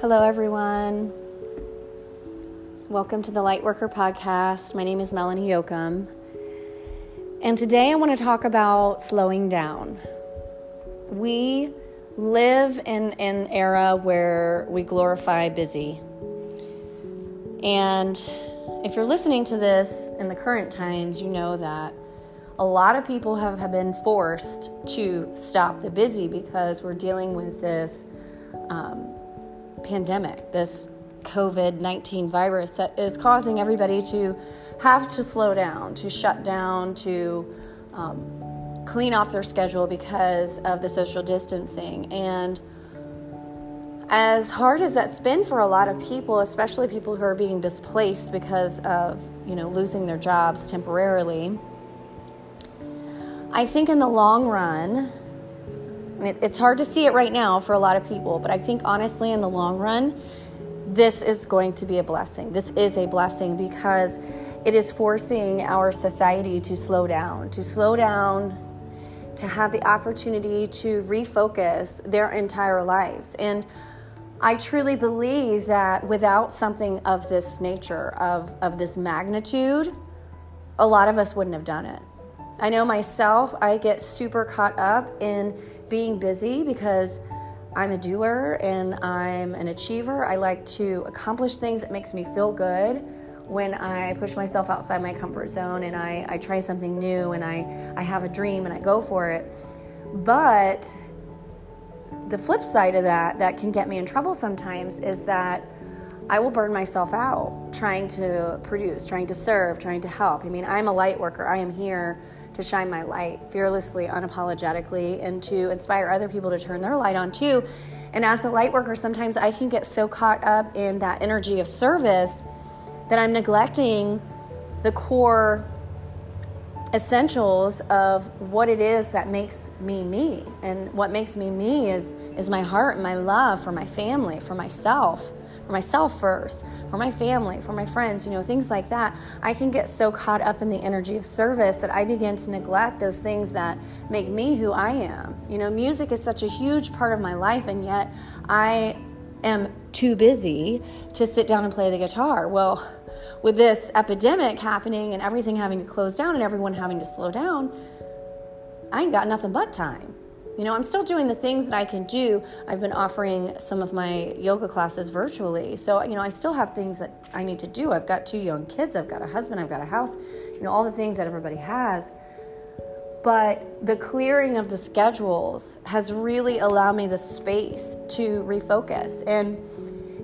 Hello, everyone. Welcome to the Lightworker Podcast. My name is Melanie Yoakum. And today I want to talk about slowing down. We live in an era where we glorify busy. And if you're listening to this in the current times, you know that a lot of people have, have been forced to stop the busy because we're dealing with this um, pandemic, this COVID 19 virus that is causing everybody to have to slow down, to shut down, to um, clean off their schedule because of the social distancing. And as hard as that's been for a lot of people, especially people who are being displaced because of, you know, losing their jobs temporarily, I think in the long run, it's hard to see it right now for a lot of people, but I think honestly, in the long run, this is going to be a blessing. This is a blessing because it is forcing our society to slow down, to slow down, to have the opportunity to refocus their entire lives. And I truly believe that without something of this nature, of, of this magnitude, a lot of us wouldn't have done it. I know myself, I get super caught up in being busy because I'm a doer and I'm an achiever. I like to accomplish things that makes me feel good when I push myself outside my comfort zone and I, I try something new and I, I have a dream and I go for it. But the flip side of that, that can get me in trouble sometimes, is that I will burn myself out trying to produce, trying to serve, trying to help. I mean, I'm a light worker. I am here to shine my light fearlessly, unapologetically, and to inspire other people to turn their light on too. And as a light worker, sometimes I can get so caught up in that energy of service that I'm neglecting the core essentials of what it is that makes me me and what makes me me is is my heart and my love for my family for myself for myself first, for my family, for my friends, you know, things like that, I can get so caught up in the energy of service that I begin to neglect those things that make me who I am. You know, music is such a huge part of my life, and yet I am too busy to sit down and play the guitar. Well, with this epidemic happening and everything having to close down and everyone having to slow down, I ain't got nothing but time. You know, I'm still doing the things that I can do. I've been offering some of my yoga classes virtually. So, you know, I still have things that I need to do. I've got two young kids, I've got a husband, I've got a house, you know, all the things that everybody has. But the clearing of the schedules has really allowed me the space to refocus. And,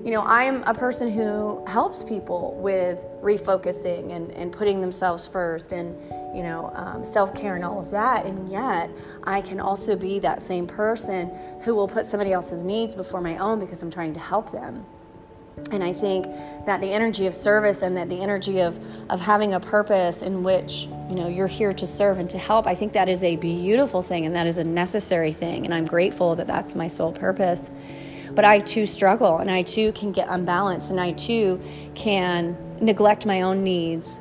you know, I'm a person who helps people with refocusing and, and putting themselves first and, you know, um, self care and all of that. And yet, I can also be that same person who will put somebody else's needs before my own because I'm trying to help them. And I think that the energy of service and that the energy of, of having a purpose in which, you know, you're here to serve and to help, I think that is a beautiful thing and that is a necessary thing. And I'm grateful that that's my sole purpose. But I too struggle and I too can get unbalanced and I too can neglect my own needs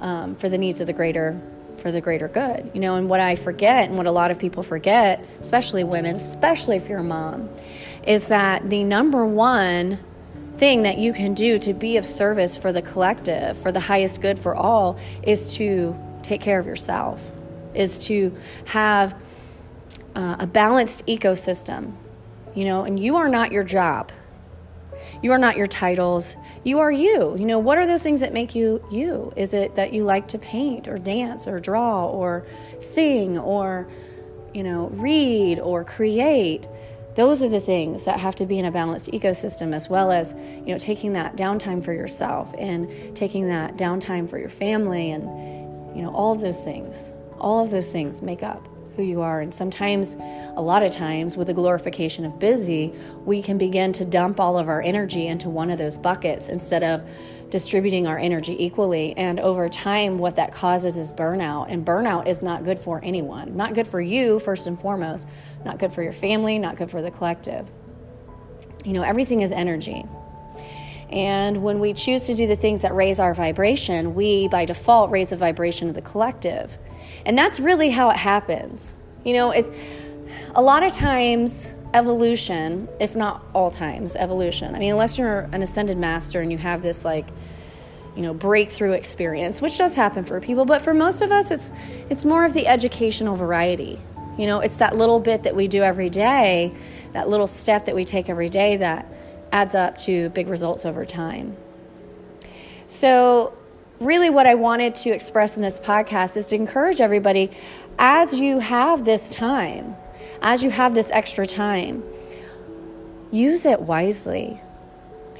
um, for the needs of the greater for the greater good you know? And what i forget and what a lot of people forget especially women especially if you're a mom is that the number one thing that you can do to be of service for the collective for the highest good for all is to take care of yourself is to have uh, a balanced ecosystem you know, and you are not your job. You are not your titles. You are you. You know, what are those things that make you you? Is it that you like to paint or dance or draw or sing or, you know, read or create? Those are the things that have to be in a balanced ecosystem, as well as, you know, taking that downtime for yourself and taking that downtime for your family and, you know, all of those things. All of those things make up who you are. And sometimes, a lot of times, with the glorification of busy, we can begin to dump all of our energy into one of those buckets instead of distributing our energy equally. And over time, what that causes is burnout. And burnout is not good for anyone. Not good for you, first and foremost, not good for your family, not good for the collective. You know, everything is energy. And when we choose to do the things that raise our vibration, we by default raise the vibration of the collective. And that's really how it happens. You know, it's a lot of times evolution, if not all times, evolution. I mean, unless you're an ascended master and you have this like, you know, breakthrough experience, which does happen for people, but for most of us, it's it's more of the educational variety. You know, it's that little bit that we do every day, that little step that we take every day that adds up to big results over time. So, really, what I wanted to express in this podcast is to encourage everybody as you have this time, as you have this extra time, use it wisely.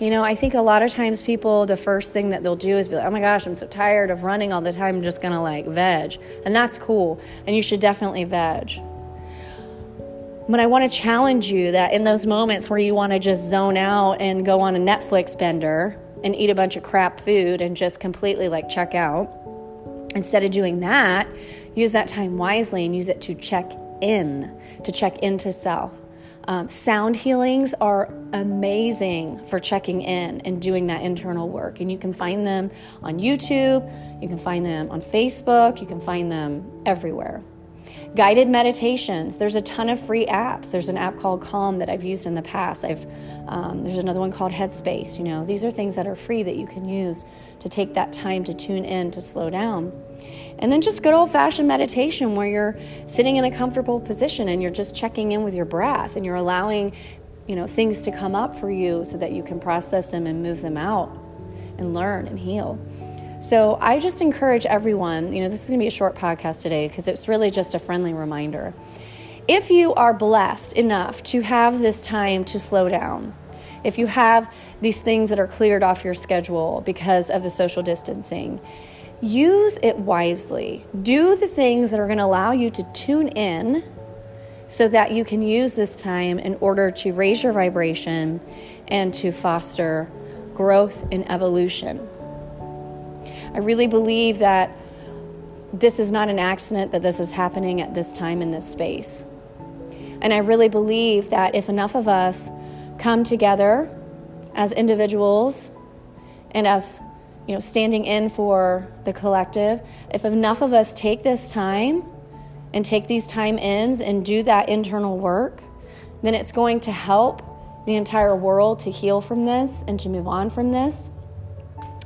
You know, I think a lot of times people, the first thing that they'll do is be like, oh my gosh, I'm so tired of running all the time. I'm just going to like veg. And that's cool. And you should definitely veg. But I want to challenge you that in those moments where you want to just zone out and go on a Netflix bender and eat a bunch of crap food and just completely like check out, instead of doing that, use that time wisely and use it to check in, to check into self. Um, sound healings are amazing for checking in and doing that internal work. And you can find them on YouTube, you can find them on Facebook, you can find them everywhere. Guided meditations. There's a ton of free apps. There's an app called Calm that I've used in the past. I've um, there's another one called Headspace. You know, these are things that are free that you can use to take that time to tune in to slow down. And then just good old fashioned meditation where you're sitting in a comfortable position and you're just checking in with your breath and you're allowing, you know, things to come up for you so that you can process them and move them out and learn and heal. So I just encourage everyone, you know, this is going to be a short podcast today because it's really just a friendly reminder. If you are blessed enough to have this time to slow down, if you have these things that are cleared off your schedule because of the social distancing, use it wisely. Do the things that are going to allow you to tune in so that you can use this time in order to raise your vibration and to foster growth and evolution. I really believe that this is not an accident that this is happening at this time in this space. And I really believe that if enough of us come together as individuals and as you know standing in for the collective, if enough of us take this time and take these time ins and do that internal work, then it's going to help the entire world to heal from this and to move on from this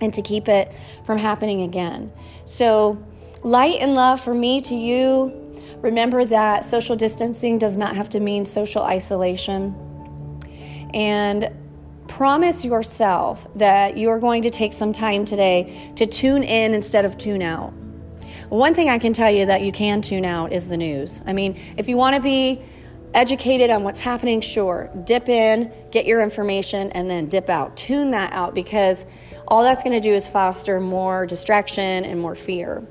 and to keep it from happening again. So, light and love for me to you. Remember that social distancing does not have to mean social isolation. And promise yourself that you're going to take some time today to tune in instead of tune out. One thing I can tell you that you can tune out is the news. I mean, if you want to be educated on what's happening, sure, dip in, get your information, and then dip out. Tune that out because all that's going to do is foster more distraction and more fear.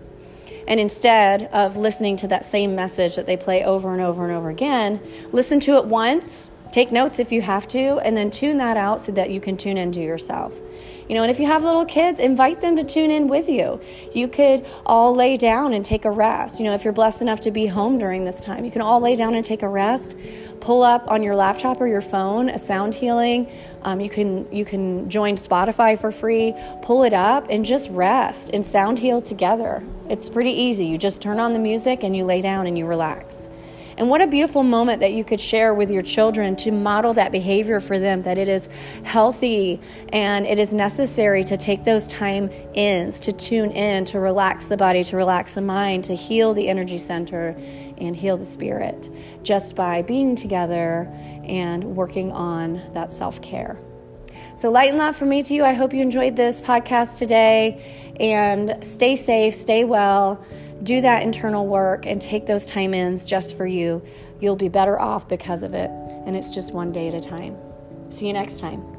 And instead of listening to that same message that they play over and over and over again, listen to it once, take notes if you have to, and then tune that out so that you can tune into yourself. You know, and if you have little kids, invite them to tune in with you. You could all lay down and take a rest. You know, if you're blessed enough to be home during this time, you can all lay down and take a rest. Pull up on your laptop or your phone a sound healing. Um, you can you can join Spotify for free. Pull it up and just rest and sound heal together. It's pretty easy. You just turn on the music and you lay down and you relax. And what a beautiful moment that you could share with your children to model that behavior for them, that it is healthy and it is necessary to take those time ins, to tune in, to relax the body, to relax the mind, to heal the energy center and heal the spirit just by being together and working on that self care. So, light and love from me to you. I hope you enjoyed this podcast today and stay safe, stay well do that internal work and take those time ins just for you. You'll be better off because of it. And it's just one day at a time. See you next time.